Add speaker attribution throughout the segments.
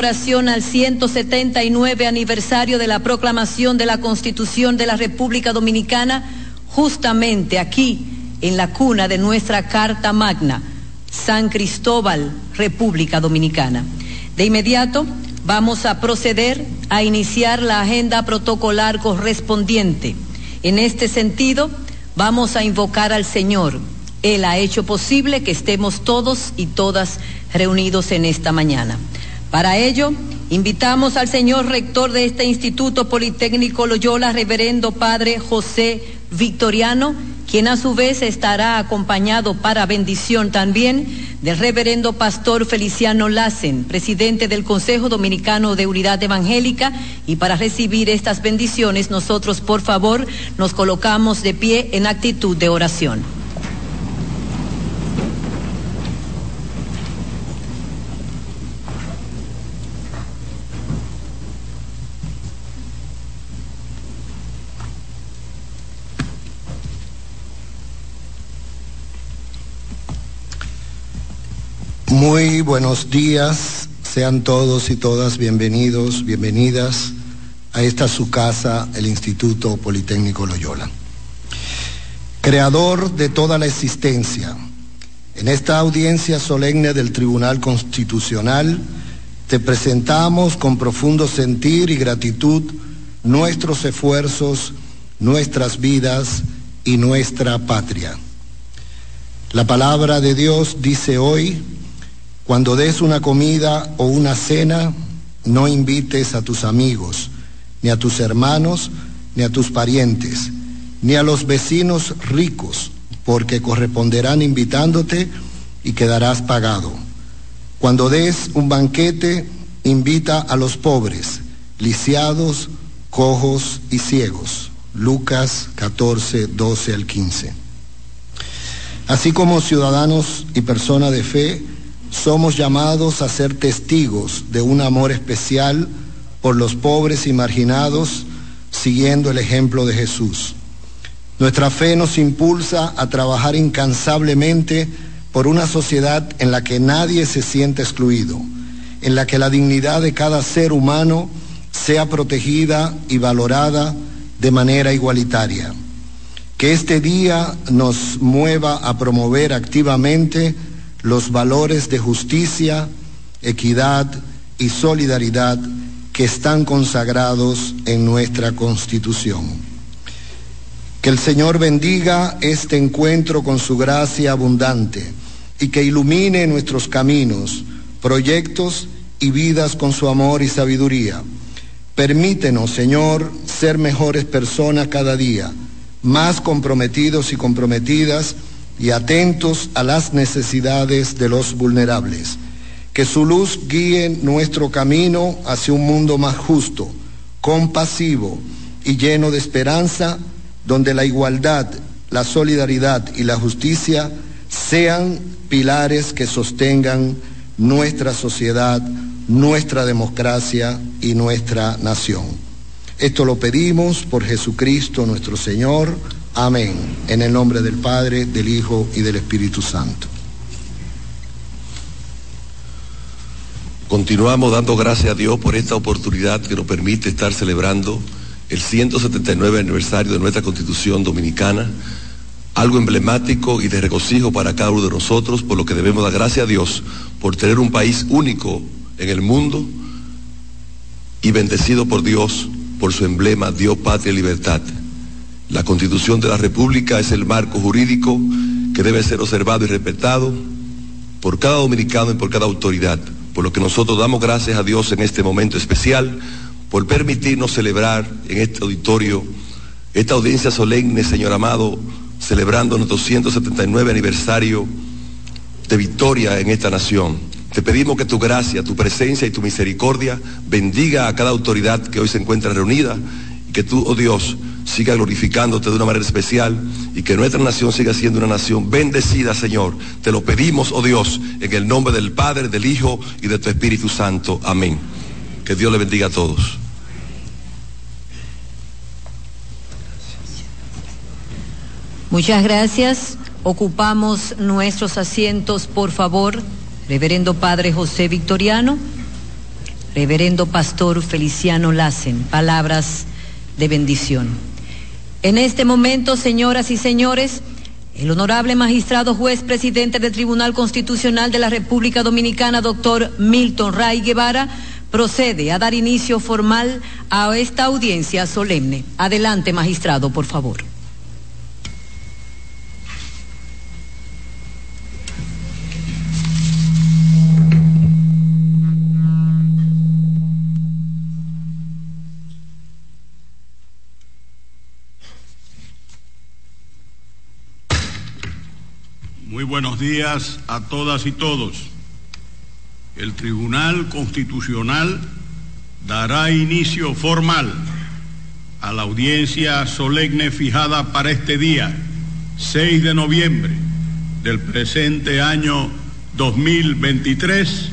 Speaker 1: Oración al 179 aniversario de la proclamación de la Constitución de la República Dominicana, justamente aquí, en la cuna de nuestra Carta Magna, San Cristóbal, República Dominicana. De inmediato vamos a proceder a iniciar la agenda protocolar correspondiente. En este sentido, vamos a invocar al Señor. Él ha hecho posible que estemos todos y todas reunidos en esta mañana. Para ello, invitamos al señor rector de este Instituto Politécnico Loyola, reverendo padre José Victoriano, quien a su vez estará acompañado para bendición también del reverendo pastor Feliciano Lassen, presidente del Consejo Dominicano de Unidad Evangélica, y para recibir estas bendiciones nosotros por favor nos colocamos de pie en actitud de oración.
Speaker 2: Muy buenos días, sean todos y todas bienvenidos, bienvenidas a esta su casa, el Instituto Politécnico Loyola. Creador de toda la existencia, en esta audiencia solemne del Tribunal Constitucional, te presentamos con profundo sentir y gratitud nuestros esfuerzos, nuestras vidas y nuestra patria. La palabra de Dios dice hoy, cuando des una comida o una cena, no invites a tus amigos, ni a tus hermanos, ni a tus parientes, ni a los vecinos ricos, porque corresponderán invitándote y quedarás pagado. Cuando des un banquete, invita a los pobres, lisiados, cojos y ciegos. Lucas 14, 12 al 15. Así como ciudadanos y personas de fe, somos llamados a ser testigos de un amor especial por los pobres y marginados, siguiendo el ejemplo de Jesús. Nuestra fe nos impulsa a trabajar incansablemente por una sociedad en la que nadie se siente excluido, en la que la dignidad de cada ser humano sea protegida y valorada de manera igualitaria. Que este día nos mueva a promover activamente los valores de justicia, equidad y solidaridad que están consagrados en nuestra Constitución. Que el Señor bendiga este encuentro con su gracia abundante y que ilumine nuestros caminos, proyectos y vidas con su amor y sabiduría. Permítenos, Señor, ser mejores personas cada día, más comprometidos y comprometidas y atentos a las necesidades de los vulnerables. Que su luz guíe nuestro camino hacia un mundo más justo, compasivo y lleno de esperanza, donde la igualdad, la solidaridad y la justicia sean pilares que sostengan nuestra sociedad, nuestra democracia y nuestra nación. Esto lo pedimos por Jesucristo nuestro Señor. Amén. En el nombre del Padre, del Hijo y del Espíritu Santo.
Speaker 3: Continuamos dando gracias a Dios por esta oportunidad que nos permite estar celebrando el 179 aniversario de nuestra Constitución Dominicana, algo emblemático y de regocijo para cada uno de nosotros, por lo que debemos dar gracias a Dios por tener un país único en el mundo y bendecido por Dios por su emblema Dios, Patria y Libertad. La Constitución de la República es el marco jurídico que debe ser observado y respetado por cada dominicano y por cada autoridad, por lo que nosotros damos gracias a Dios en este momento especial por permitirnos celebrar en este auditorio esta audiencia solemne, Señor amado, celebrando nuestro 179 aniversario de victoria en esta nación. Te pedimos que tu gracia, tu presencia y tu misericordia bendiga a cada autoridad que hoy se encuentra reunida y que tú, oh Dios, siga glorificándote de una manera especial y que nuestra nación siga siendo una nación bendecida, Señor. Te lo pedimos, oh Dios, en el nombre del Padre, del Hijo y de tu Espíritu Santo. Amén. Que Dios le bendiga a todos.
Speaker 1: Muchas gracias. Ocupamos nuestros asientos, por favor. Reverendo Padre José Victoriano. reverendo pastor Feliciano Lassen, palabras de bendición. En este momento, señoras y señores, el honorable magistrado juez presidente del Tribunal Constitucional de la República Dominicana, doctor Milton Ray Guevara, procede a dar inicio formal a esta audiencia solemne. Adelante, magistrado, por favor.
Speaker 4: Muy buenos días a todas y todos. El Tribunal Constitucional dará inicio formal a la audiencia solemne fijada para este día, 6 de noviembre del presente año 2023,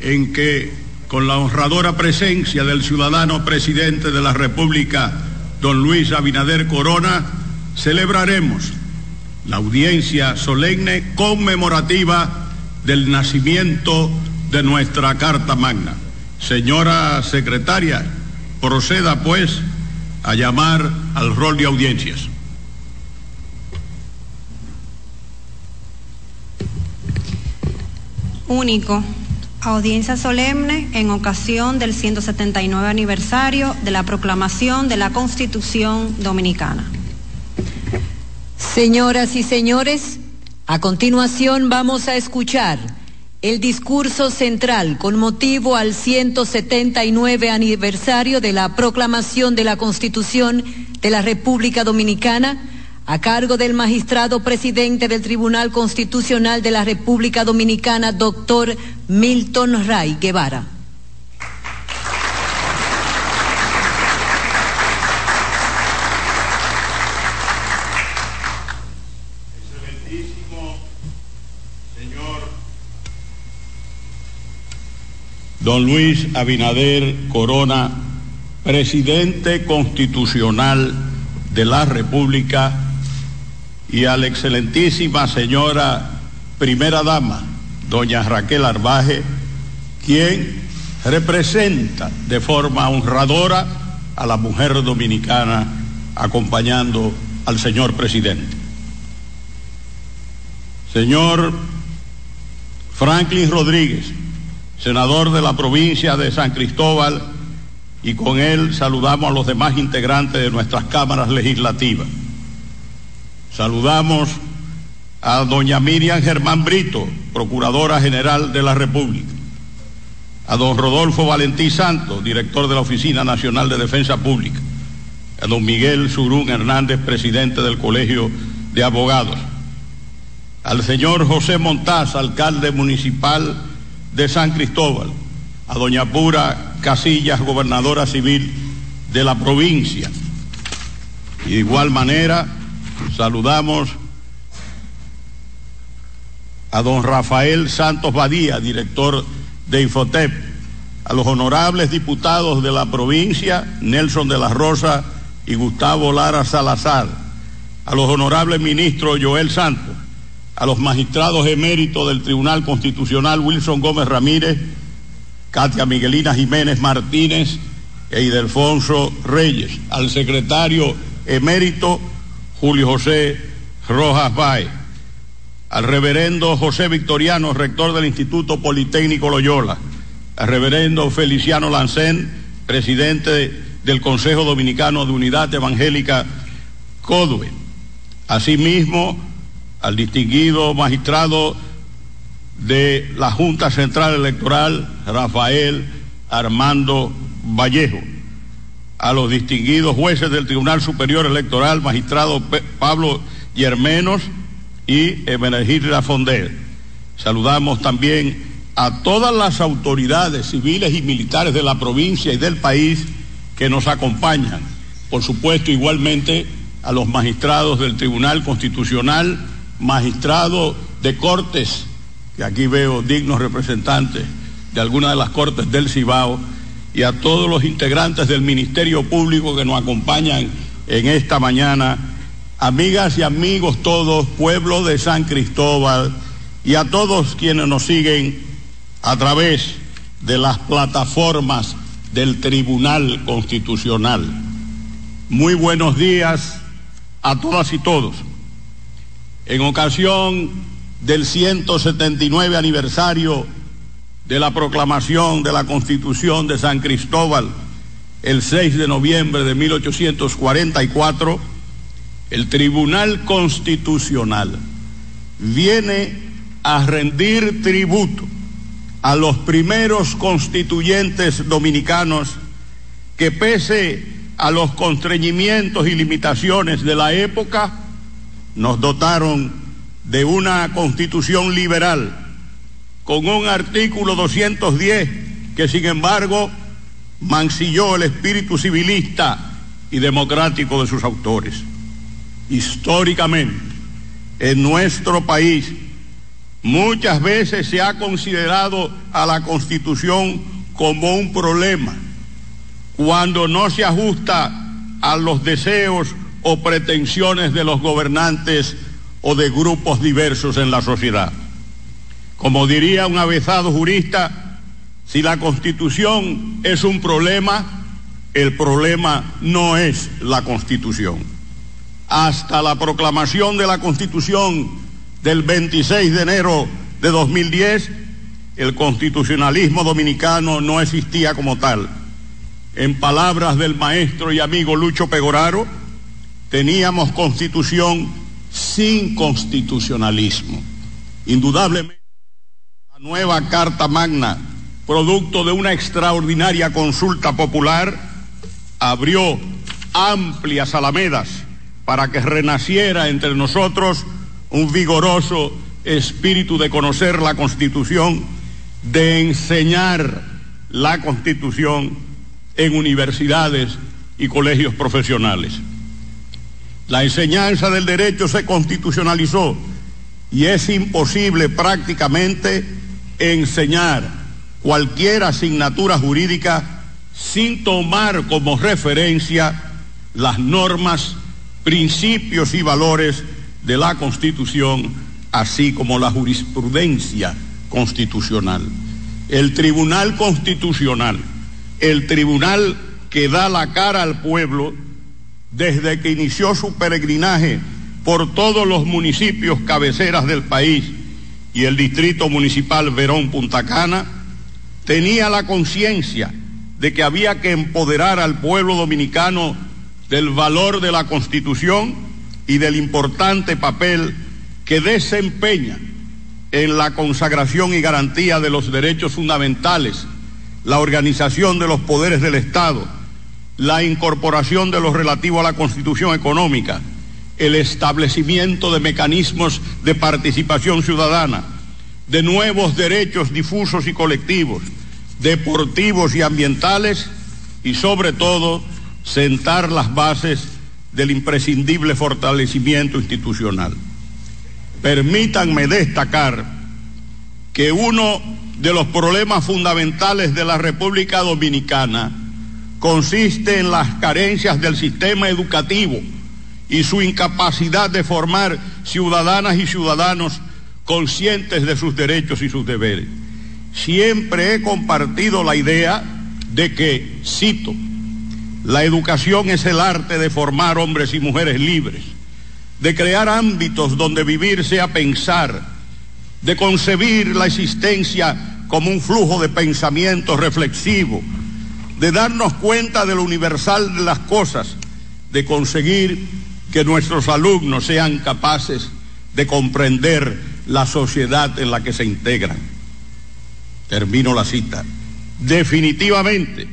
Speaker 4: en que con la honradora presencia del ciudadano presidente de la República, don Luis Abinader Corona, celebraremos la audiencia solemne conmemorativa del nacimiento de nuestra Carta Magna. Señora secretaria, proceda pues a llamar al rol de audiencias.
Speaker 5: Único. Audiencia solemne en ocasión del 179 aniversario de la proclamación de la Constitución Dominicana.
Speaker 1: Señoras y señores, a continuación vamos a escuchar el discurso central con motivo al 179 aniversario de la proclamación de la Constitución de la República Dominicana a cargo del magistrado presidente del Tribunal Constitucional de la República Dominicana, doctor Milton Ray Guevara.
Speaker 4: Don Luis Abinader Corona, presidente constitucional de la República, y a la excelentísima señora primera dama, doña Raquel Arbaje, quien representa de forma honradora a la mujer dominicana acompañando al señor presidente. Señor Franklin Rodríguez, senador de la provincia de San Cristóbal, y con él saludamos a los demás integrantes de nuestras cámaras legislativas. Saludamos a doña Miriam Germán Brito, Procuradora General de la República, a don Rodolfo Valentí Santos, director de la Oficina Nacional de Defensa Pública, a don Miguel Surún Hernández, presidente del Colegio de Abogados, al señor José Montaz, alcalde municipal de San Cristóbal, a doña Pura Casillas, gobernadora civil de la provincia. Y de igual manera saludamos a don Rafael Santos Badía, director de Infotep, a los honorables diputados de la provincia, Nelson de la Rosa y Gustavo Lara Salazar, a los honorables ministros Joel Santos, a los magistrados eméritos del Tribunal Constitucional Wilson Gómez Ramírez, Katia Miguelina Jiménez Martínez e Idelfonso Reyes, al secretario emérito Julio José Rojas Bay, al reverendo José Victoriano, rector del Instituto Politécnico Loyola, al reverendo Feliciano Lancén, presidente del Consejo Dominicano de Unidad Evangélica CODUE. Asimismo, al distinguido magistrado de la Junta Central Electoral, Rafael Armando Vallejo, a los distinguidos jueces del Tribunal Superior Electoral, magistrado Pablo Yermenos y Emenegilda Fonder. Saludamos también a todas las autoridades civiles y militares de la provincia y del país que nos acompañan. Por supuesto, igualmente a los magistrados del Tribunal Constitucional, magistrado de cortes, que aquí veo dignos representantes de algunas de las cortes del Cibao, y a todos los integrantes del Ministerio Público que nos acompañan en esta mañana, amigas y amigos todos, pueblo de San Cristóbal, y a todos quienes nos siguen a través de las plataformas del Tribunal Constitucional. Muy buenos días a todas y todos. En ocasión del 179 aniversario de la proclamación de la Constitución de San Cristóbal, el 6 de noviembre de 1844, el Tribunal Constitucional viene a rendir tributo a los primeros constituyentes dominicanos que pese a los constreñimientos y limitaciones de la época, nos dotaron de una constitución liberal con un artículo 210 que sin embargo mancilló el espíritu civilista y democrático de sus autores. Históricamente, en nuestro país, muchas veces se ha considerado a la constitución como un problema, cuando no se ajusta a los deseos o pretensiones de los gobernantes o de grupos diversos en la sociedad. Como diría un avezado jurista, si la constitución es un problema, el problema no es la constitución. Hasta la proclamación de la constitución del 26 de enero de 2010, el constitucionalismo dominicano no existía como tal. En palabras del maestro y amigo Lucho Pegoraro, teníamos constitución sin constitucionalismo. Indudablemente, la nueva Carta Magna, producto de una extraordinaria consulta popular, abrió amplias alamedas para que renaciera entre nosotros un vigoroso espíritu de conocer la Constitución, de enseñar la Constitución en universidades y colegios profesionales. La enseñanza del derecho se constitucionalizó y es imposible prácticamente enseñar cualquier asignatura jurídica sin tomar como referencia las normas, principios y valores de la Constitución, así como la jurisprudencia constitucional. El Tribunal Constitucional, el tribunal que da la cara al pueblo, desde que inició su peregrinaje por todos los municipios cabeceras del país y el distrito municipal Verón Punta Cana, tenía la conciencia de que había que empoderar al pueblo dominicano del valor de la Constitución y del importante papel que desempeña en la consagración y garantía de los derechos fundamentales, la organización de los poderes del Estado, la incorporación de lo relativo a la constitución económica, el establecimiento de mecanismos de participación ciudadana, de nuevos derechos difusos y colectivos, deportivos y ambientales, y sobre todo sentar las bases del imprescindible fortalecimiento institucional. Permítanme destacar que uno de los problemas fundamentales de la República Dominicana consiste en las carencias del sistema educativo y su incapacidad de formar ciudadanas y ciudadanos conscientes de sus derechos y sus deberes. Siempre he compartido la idea de que, cito, la educación es el arte de formar hombres y mujeres libres, de crear ámbitos donde vivir sea pensar, de concebir la existencia como un flujo de pensamiento reflexivo, de darnos cuenta de lo universal de las cosas, de conseguir que nuestros alumnos sean capaces de comprender la sociedad en la que se integran. Termino la cita. Definitivamente,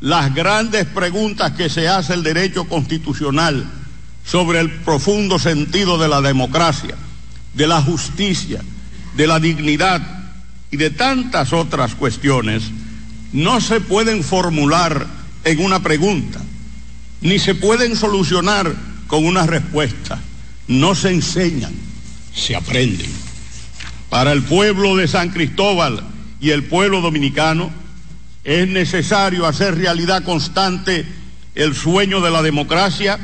Speaker 4: las grandes preguntas que se hace el derecho constitucional sobre el profundo sentido de la democracia, de la justicia, de la dignidad y de tantas otras cuestiones, no se pueden formular en una pregunta, ni se pueden solucionar con una respuesta. No se enseñan, se aprenden. Para el pueblo de San Cristóbal y el pueblo dominicano es necesario hacer realidad constante el sueño de la democracia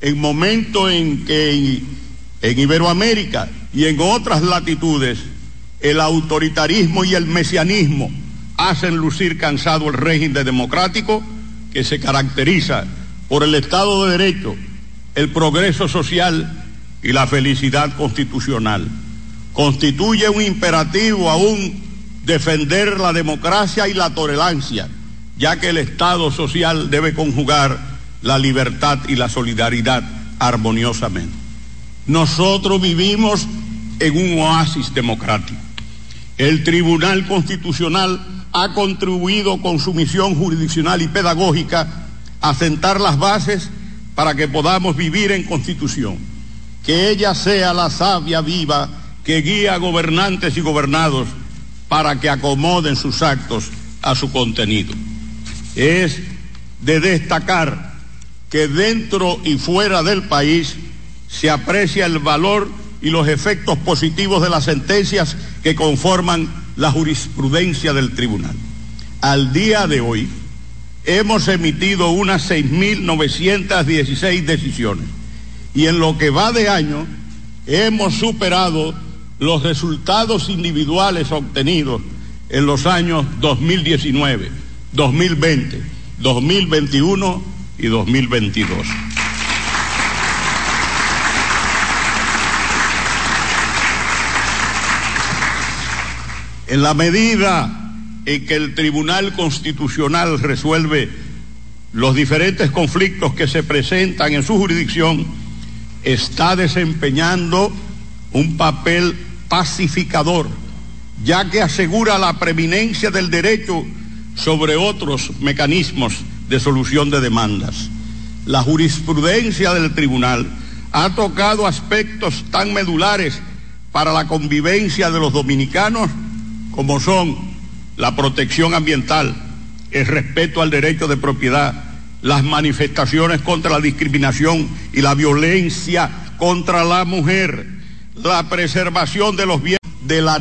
Speaker 4: en momentos en que en Iberoamérica y en otras latitudes el autoritarismo y el mesianismo hacen lucir cansado el régimen democrático que se caracteriza por el Estado de Derecho, el progreso social y la felicidad constitucional. Constituye un imperativo aún defender la democracia y la tolerancia, ya que el Estado social debe conjugar la libertad y la solidaridad armoniosamente. Nosotros vivimos en un oasis democrático. El Tribunal Constitucional ha contribuido con su misión jurisdiccional y pedagógica a sentar las bases para que podamos vivir en constitución. Que ella sea la savia viva que guía a gobernantes y gobernados para que acomoden sus actos a su contenido. Es de destacar que dentro y fuera del país se aprecia el valor y los efectos positivos de las sentencias que conforman la jurisprudencia del tribunal. Al día de hoy hemos emitido unas 6.916 decisiones y en lo que va de año hemos superado los resultados individuales obtenidos en los años 2019, 2020, 2021 y 2022. En la medida en que el Tribunal Constitucional resuelve los diferentes conflictos que se presentan en su jurisdicción, está desempeñando un papel pacificador, ya que asegura la preeminencia del derecho sobre otros mecanismos de solución de demandas. La jurisprudencia del tribunal ha tocado aspectos tan medulares para la convivencia de los dominicanos como son la protección ambiental, el respeto al derecho de propiedad, las manifestaciones contra la discriminación y la violencia contra la mujer, la preservación de los bienes de la